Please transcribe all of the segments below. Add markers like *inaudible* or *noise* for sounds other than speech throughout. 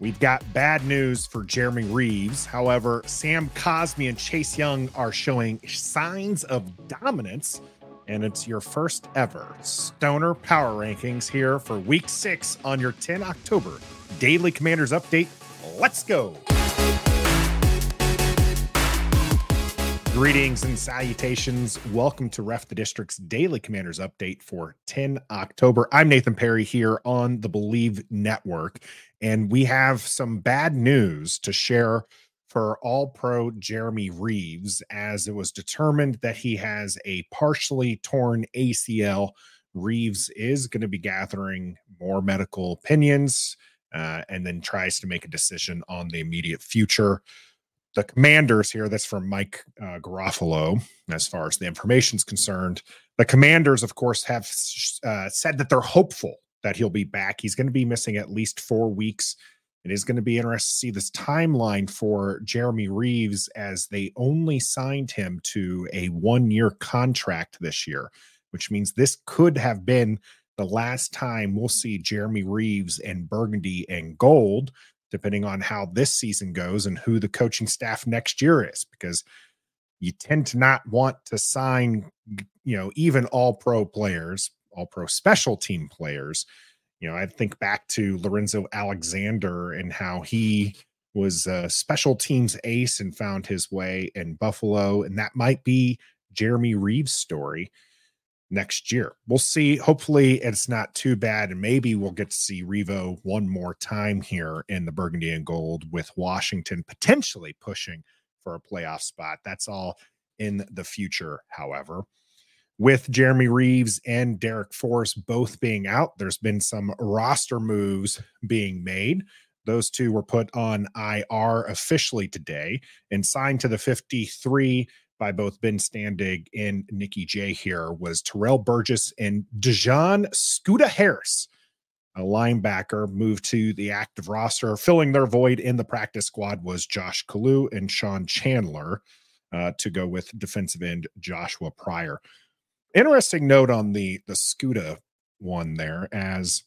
We've got bad news for Jeremy Reaves. However, Sam Cosmi and Chase Young are showing signs of dominance, and it's your first ever Stoner Power Rankings here for week six on your 10 October Daily Commanders Update. Let's go. Greetings and salutations. Welcome to Ref the District's Daily Commanders Update for 10 October. I'm Nathan Perry here on the Believe Network. And we have some bad news to share for All Pro Jeremy Reaves as it was determined that he has a partially torn ACL. Reaves is going to be gathering more medical opinions uh, and then tries to make a decision on the immediate future. The commanders here, that's from Mike uh, Garafolo, as far as the information is concerned. The commanders, of course, have uh, said that they're hopeful that he'll be back. He's going to be missing at least four weeks. It is going to be interesting to see this timeline for Jeremy Reaves as they only signed him to a one year contract this year, which means this could have been the last time we'll see Jeremy Reaves and Burgundy and Gold, depending on how this season goes and who the coaching staff next year is, because you tend to not want to sign, you know, even all pro players all pro special team players. You know, I think back to Lorenzo Alexander and how he was a special teams ace and found his way in Buffalo. And that might be Jeremy Reaves' story next year. We'll see. Hopefully, it's not too bad. And maybe we'll get to see Revo one more time here in the Burgundy and Gold with Washington potentially pushing for a playoff spot. That's all in the future, however with Jeremy Reaves and Darrick Forrest both being out, there's been some roster moves being made. Those two were put on IR officially today and signed to the 53 by both Ben Standig and Nikki J here was Terrell Burgess and De'Jon Scooter Harris, a linebacker, moved to the active roster. Filling their void in the practice squad was Josh Kalu and Sean Chandler uh, to go with defensive end Joshua Pryor. Interesting note on the the Scuda one there, as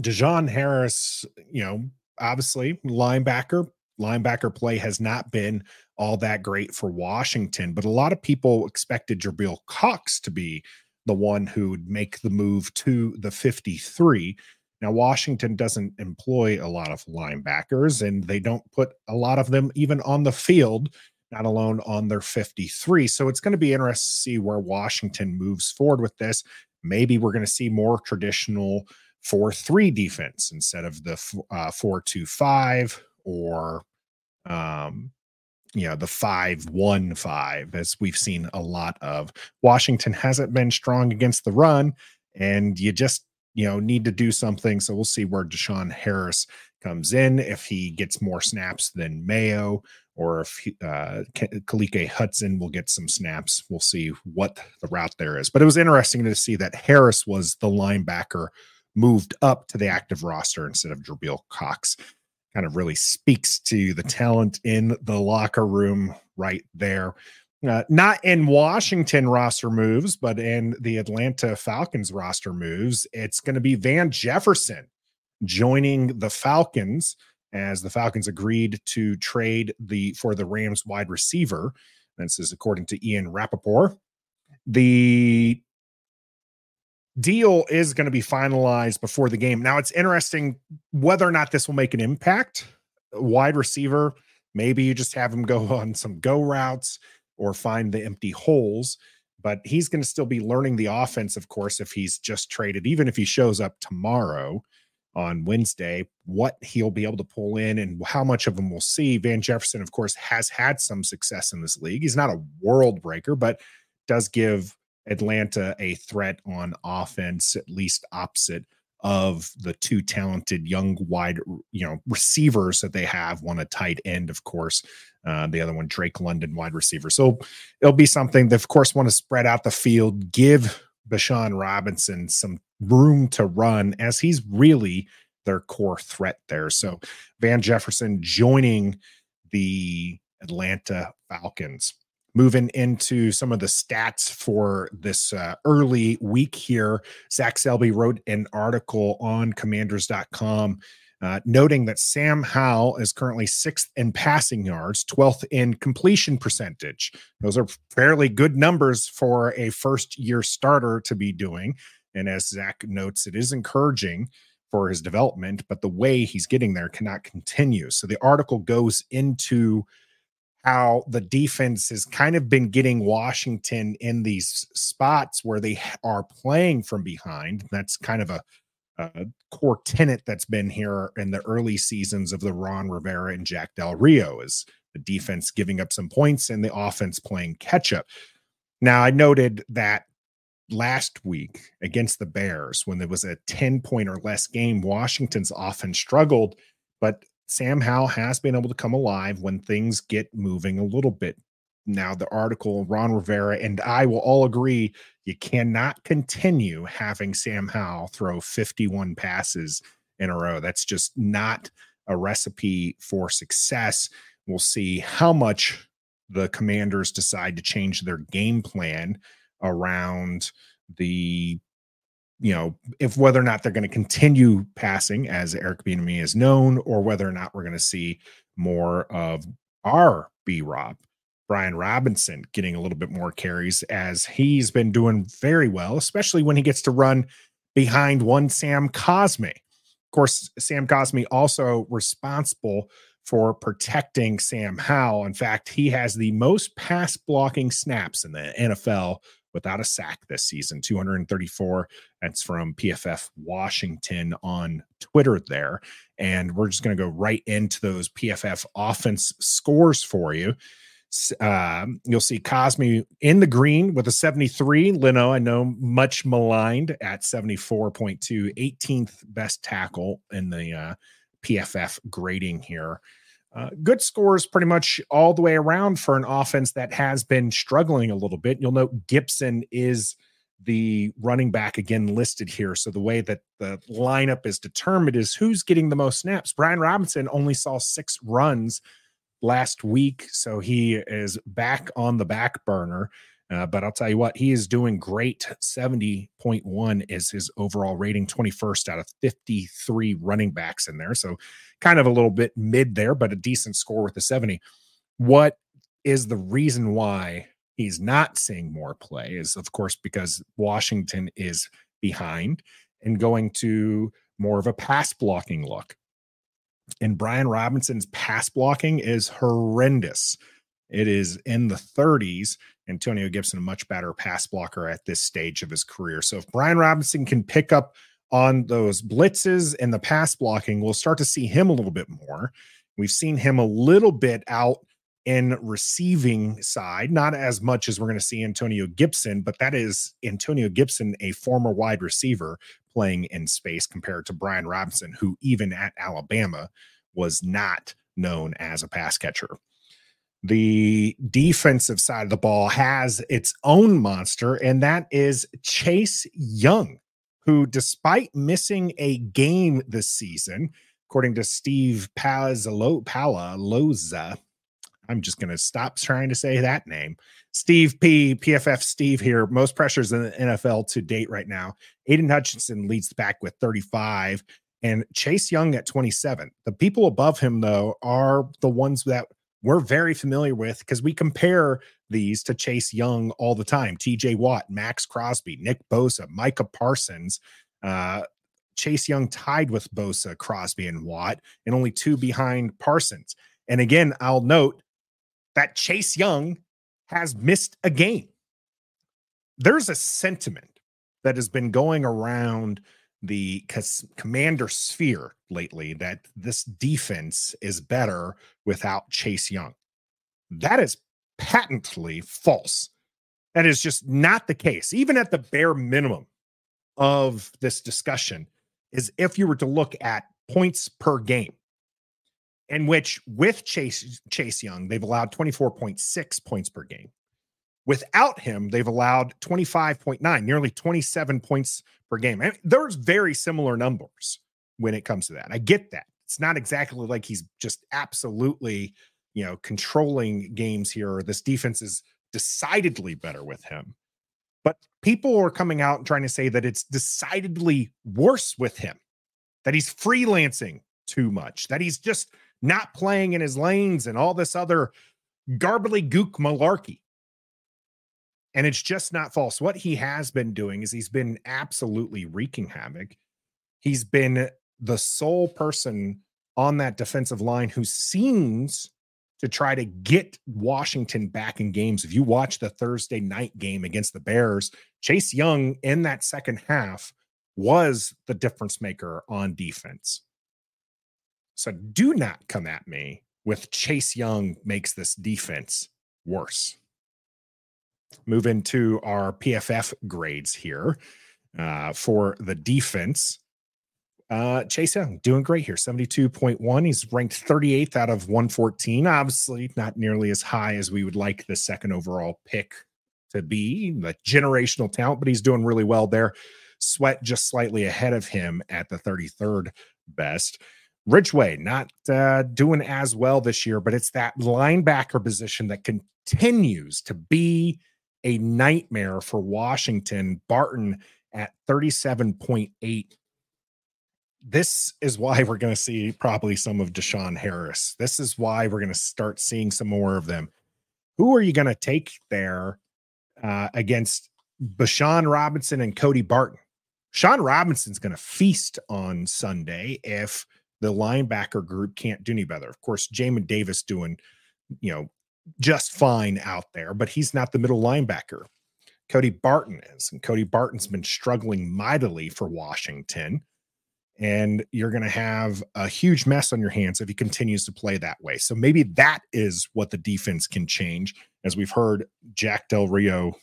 De'Jon Harris, you know, obviously linebacker, linebacker play has not been all that great for Washington, but a lot of people expected Jabril Cox to be the one who would make the move to the 53. Now, Washington doesn't employ a lot of linebackers, and they don't put a lot of them even on the field not alone on their 53. So it's going to be interesting to see where Washington moves forward with this. Maybe we're going to see more traditional 4 3 defense instead of the uh, 4 2 5 or, um, you know, the 5 1 5, as we've seen a lot of. Washington hasn't been strong against the run, and you just, you know, need to do something. So we'll see where Deshaun Harris comes in if he gets more snaps than Mayo or if uh, Khaleke Hudson will get some snaps. We'll see what the route there is. But it was interesting to see that Harris was the linebacker moved up to the active roster instead of Jabril Cox. Kind of really speaks to the talent in the locker room right there. Uh, not in Washington roster moves, but in the Atlanta Falcons roster moves. It's going to be Van Jefferson joining the Falcons as the Falcons agreed to trade the for the Rams wide receiver. This is according to Ian Rapoport. The deal is going to be finalized before the game. Now it's interesting whether or not this will make an impact. Wide receiver, maybe you just have him go *laughs* on some go routes or find the empty holes. But he's going to still be learning the offense, of course, if he's just traded, even if he shows up tomorrow on Wednesday, what he'll be able to pull in and how much of him we'll see. Van Jefferson, of course, has had some success in this league. He's not a world breaker, but does give Atlanta a threat on offense, at least opposite of the two talented young wide, you know, receivers that they have. One a tight end, of course, uh, the other one Drake London, wide receiver. So it'll be something that, of course, want to spread out the field, give Bijan Robinson some room to run as he's really their core threat there. So Van Jefferson joining the Atlanta Falcons. Moving into some of the stats for this uh, early week here, Zach Selby wrote an article on commanders.com uh, noting that Sam Howell is currently sixth in passing yards, 12th in completion percentage. Those are fairly good numbers for a first year starter to be doing. And as Zach notes, it is encouraging for his development, but the way he's getting there cannot continue. So the article goes into how the defense has kind of been getting Washington in these spots where they are playing from behind. That's kind of a, a core tenet that's been here in the early seasons of the Ron Rivera and Jack Del Rio is the defense giving up some points and the offense playing catch up. Now, I noted that last week against the Bears, when there was a 10 point or less game, Washington's offense struggled, but Sam Howell has been able to come alive when things get moving a little bit. Now, the article, Ron Rivera and I will all agree you cannot continue having Sam Howell throw 51 passes in a row. That's just not a recipe for success. We'll see how much the commanders decide to change their game plan around the you know, if whether or not they're going to continue passing as Eric Bieniemy is known, or whether or not we're going to see more of our B Rob, Brian Robinson, getting a little bit more carries as he's been doing very well, especially when he gets to run behind one Sam Cosmi. Of course, Sam Cosmi also responsible for protecting Sam Howell. In fact, he has the most pass blocking snaps in the NFL without a sack this season 234 that's from pff washington on twitter there and we're just going to go right into those pff offense scores for you uh, you'll see Cosmi in the green with a 73. Leno, I know, much maligned at 74.2, 18th best tackle in the uh, PFF grading here. Uh, good scores pretty much all the way around for an offense that has been struggling a little bit. You'll note Gibson is the running back again listed here. So the way that the lineup is determined is who's getting the most snaps. Brian Robinson only saw six runs last week, so he is back on the back burner. Uh, but I'll tell you what, he is doing great. 70.1 is his overall rating, 21st out of 53 running backs in there. So kind of a little bit mid there, but a decent score with the 70. What is the reason why he's not seeing more play? Is, of course, because Washington is behind and going to more of a pass blocking look. And Brian Robinson's pass blocking is horrendous. It is in the 30s. Antonio Gibson, a much better pass blocker at this stage of his career. So if Brian Robinson can pick up on those blitzes and the pass blocking, we'll start to see him a little bit more. We've seen him a little bit out in receiving side, not as much as we're going to see Antonio Gibson, but that is Antonio Gibson, a former wide receiver playing in space compared to Brian Robinson, who even at Alabama was not known as a pass catcher the defensive side of the ball has its own monster, and that is Chase Young, who, despite missing a game this season, according to Steve Palazzolo, I'm just going to stop trying to say that name. Steve P, PFF Steve here. Most pressures in the NFL to date right now. Aidan Hutchinson leads the with 35 and Chase Young at 27. The people above him, though, are the ones that we're very familiar with because we compare these to Chase Young all the time. TJ Watt, Maxx Crosby, Nick Bosa, Micah Parsons. Uh, Chase Young tied with Bosa, Crosby, and Watt, and only two behind Parsons. And again, I'll note that Chase Young has missed a game. There's a sentiment that has been going around the commander sphere lately that this defense is better without Chase Young. That is patently false. That is just not the case. Even at the bare minimum of this discussion, is if you were to look at points per game, in which with Chase Chase Young, they've allowed 24.6 points per game. Without him, they've allowed 25.9, nearly 27 points per game. Mean, there's very similar numbers when it comes to that. I get that. It's not exactly like he's just absolutely, you know, controlling games here. Or this defense is decidedly better with him. But people are coming out and trying to say that it's decidedly worse with him, that he's freelancing too much, that he's just not playing in his lanes and all this other garbly gook malarkey. And it's just not false. What he has been doing is he's been absolutely wreaking havoc. He's been the sole person on that defensive line who seems to try to get Washington back in games. If you watch the Thursday night game against the Bears, Chase Young in that second half was the difference maker on defense. So do not come at me with Chase Young makes this defense worse. Move into our PFF grades here uh, for the defense. Uh, Chase Young doing great here, 72.1. He's ranked 38th out of 114. Obviously, not nearly as high as we would like the second overall pick to be, the generational talent, but he's doing really well there. Sweat just slightly ahead of him at the 33rd best. Ridgeway not uh, doing as well this year, but it's that linebacker position that continues to be a nightmare for Washington. Barton at 37.8 this is why we're going to see probably some of Deshaun Harris. This is why we're going to start seeing some more of them. Who are you going to take there uh, against Bijan Robinson and Cody Barton? Sean Robinson's going to feast on Sunday if the linebacker group can't do any better. Of course, Jamin Davis doing, you know, just fine out there, but he's not the middle linebacker. Cody Barton is, and Cody Barton's been struggling mightily for Washington and you're going to have a huge mess on your hands if he continues to play that way. So maybe that is what the defense can change. As we've heard, Jack Del Rio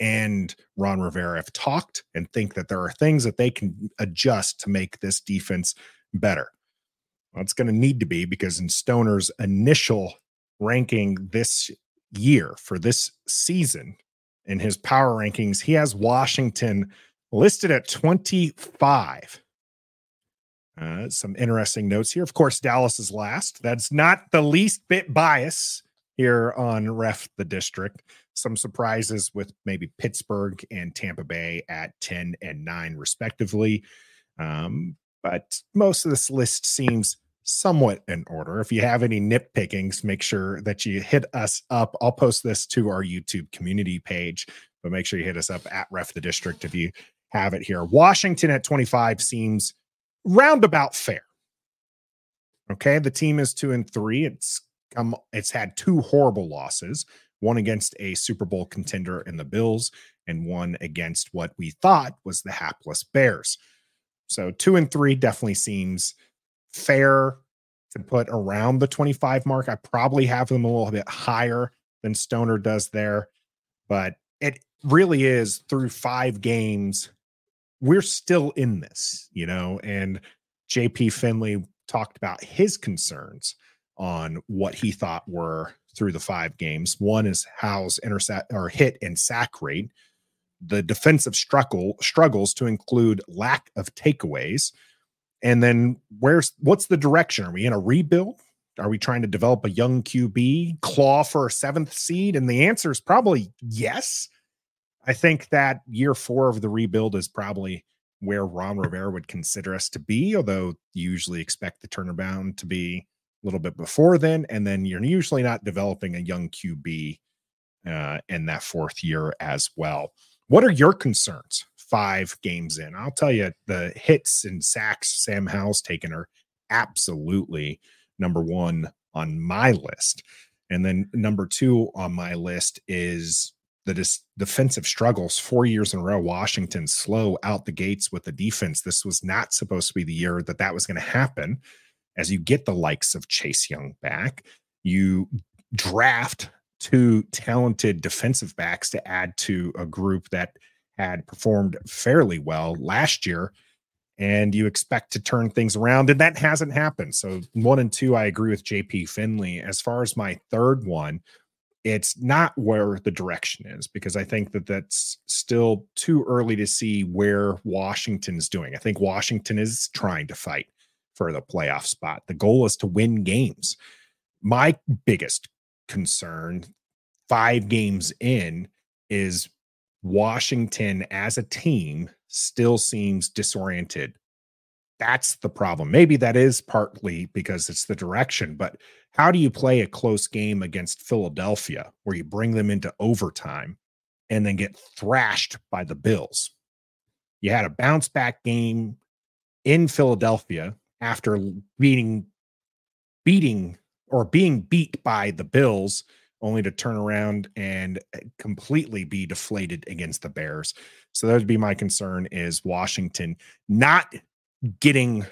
and Ron Rivera have talked and think that there are things that they can adjust to make this defense better. Well, it's going to need to be because in Stoner's initial ranking this year for this season in his power rankings, he has Washington listed at 25 uh, some interesting notes here. Of course, Dallas is last. That's not the least bit bias here on Ref the District. Some surprises with maybe Pittsburgh and Tampa Bay at 10 and 9, respectively. Um, but most of this list seems somewhat in order. If you have any nitpickings, make sure that you hit us up. I'll post this to our YouTube community page, but make sure you hit us up at Ref the District if you have it here. Washington at 25 seems roundabout fair. Okay, the team is two and three. It's come. It's had two horrible losses. One against a Super Bowl contender in the Bills, and one against what we thought was the hapless Bears. So two and three definitely seems fair to put around the 25 mark. I probably have them a little bit higher than Stoner does there, but it really is through five games we're still in this, you know, and JP Finley talked about his concerns on what he thought were through the five games. One is Howell's intercept or hit and sack rate, the defensive struggle struggles to include lack of takeaways. And then where's what's the direction? Are we in a rebuild? Are we trying to develop a young QB, claw for a seventh seed? And the answer is probably yes. I think that year four of the rebuild is probably where Ron Rivera would consider us to be, although you usually expect the turnaround to be a little bit before then. And then you're usually not developing a young QB uh, in that fourth year as well. What are your concerns five games in? I'll tell you the hits and sacks Sam Howell's taken are absolutely number one on my list. And then number two on my list is the dis- defensive struggles four years in a row. Washington slow out the gates with the defense. This was not supposed to be the year that that was going to happen. As you get the likes of Chase Young back, you draft two talented defensive backs to add to a group that had performed fairly well last year and you expect to turn things around and that hasn't happened so one and two i agree with jp finley as far as my third one it's not where the direction is because I think that that's still too early to see where Washington's doing. I think Washington is trying to fight for the playoff spot. The goal is to win games. My biggest concern, five games in, is Washington as a team still seems disoriented That's the problem. Maybe that is partly because it's the direction, but how do you play a close game against Philadelphia where you bring them into overtime and then get thrashed by the Bills? You had a bounce back game in Philadelphia after beating beating or being beat by the Bills only to turn around and eh, completely be deflated against the Bears. So that would be my concern is Washington not getting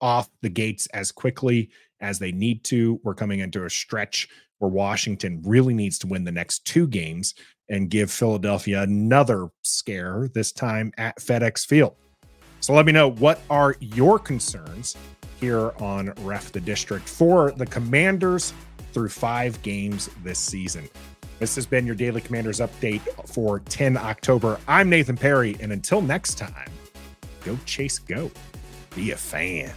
off the gates as quickly as they need to. We're coming into a stretch where Washington really needs to win the next two games and give Philadelphia another scare, this time at FedEx Field. So let me know what are your concerns here on Ref the District for the Commanders through five games this season. This has been your Daily Commanders update for 10 October. I'm Nathan Perry, and until next time, go chase go. Be a fan.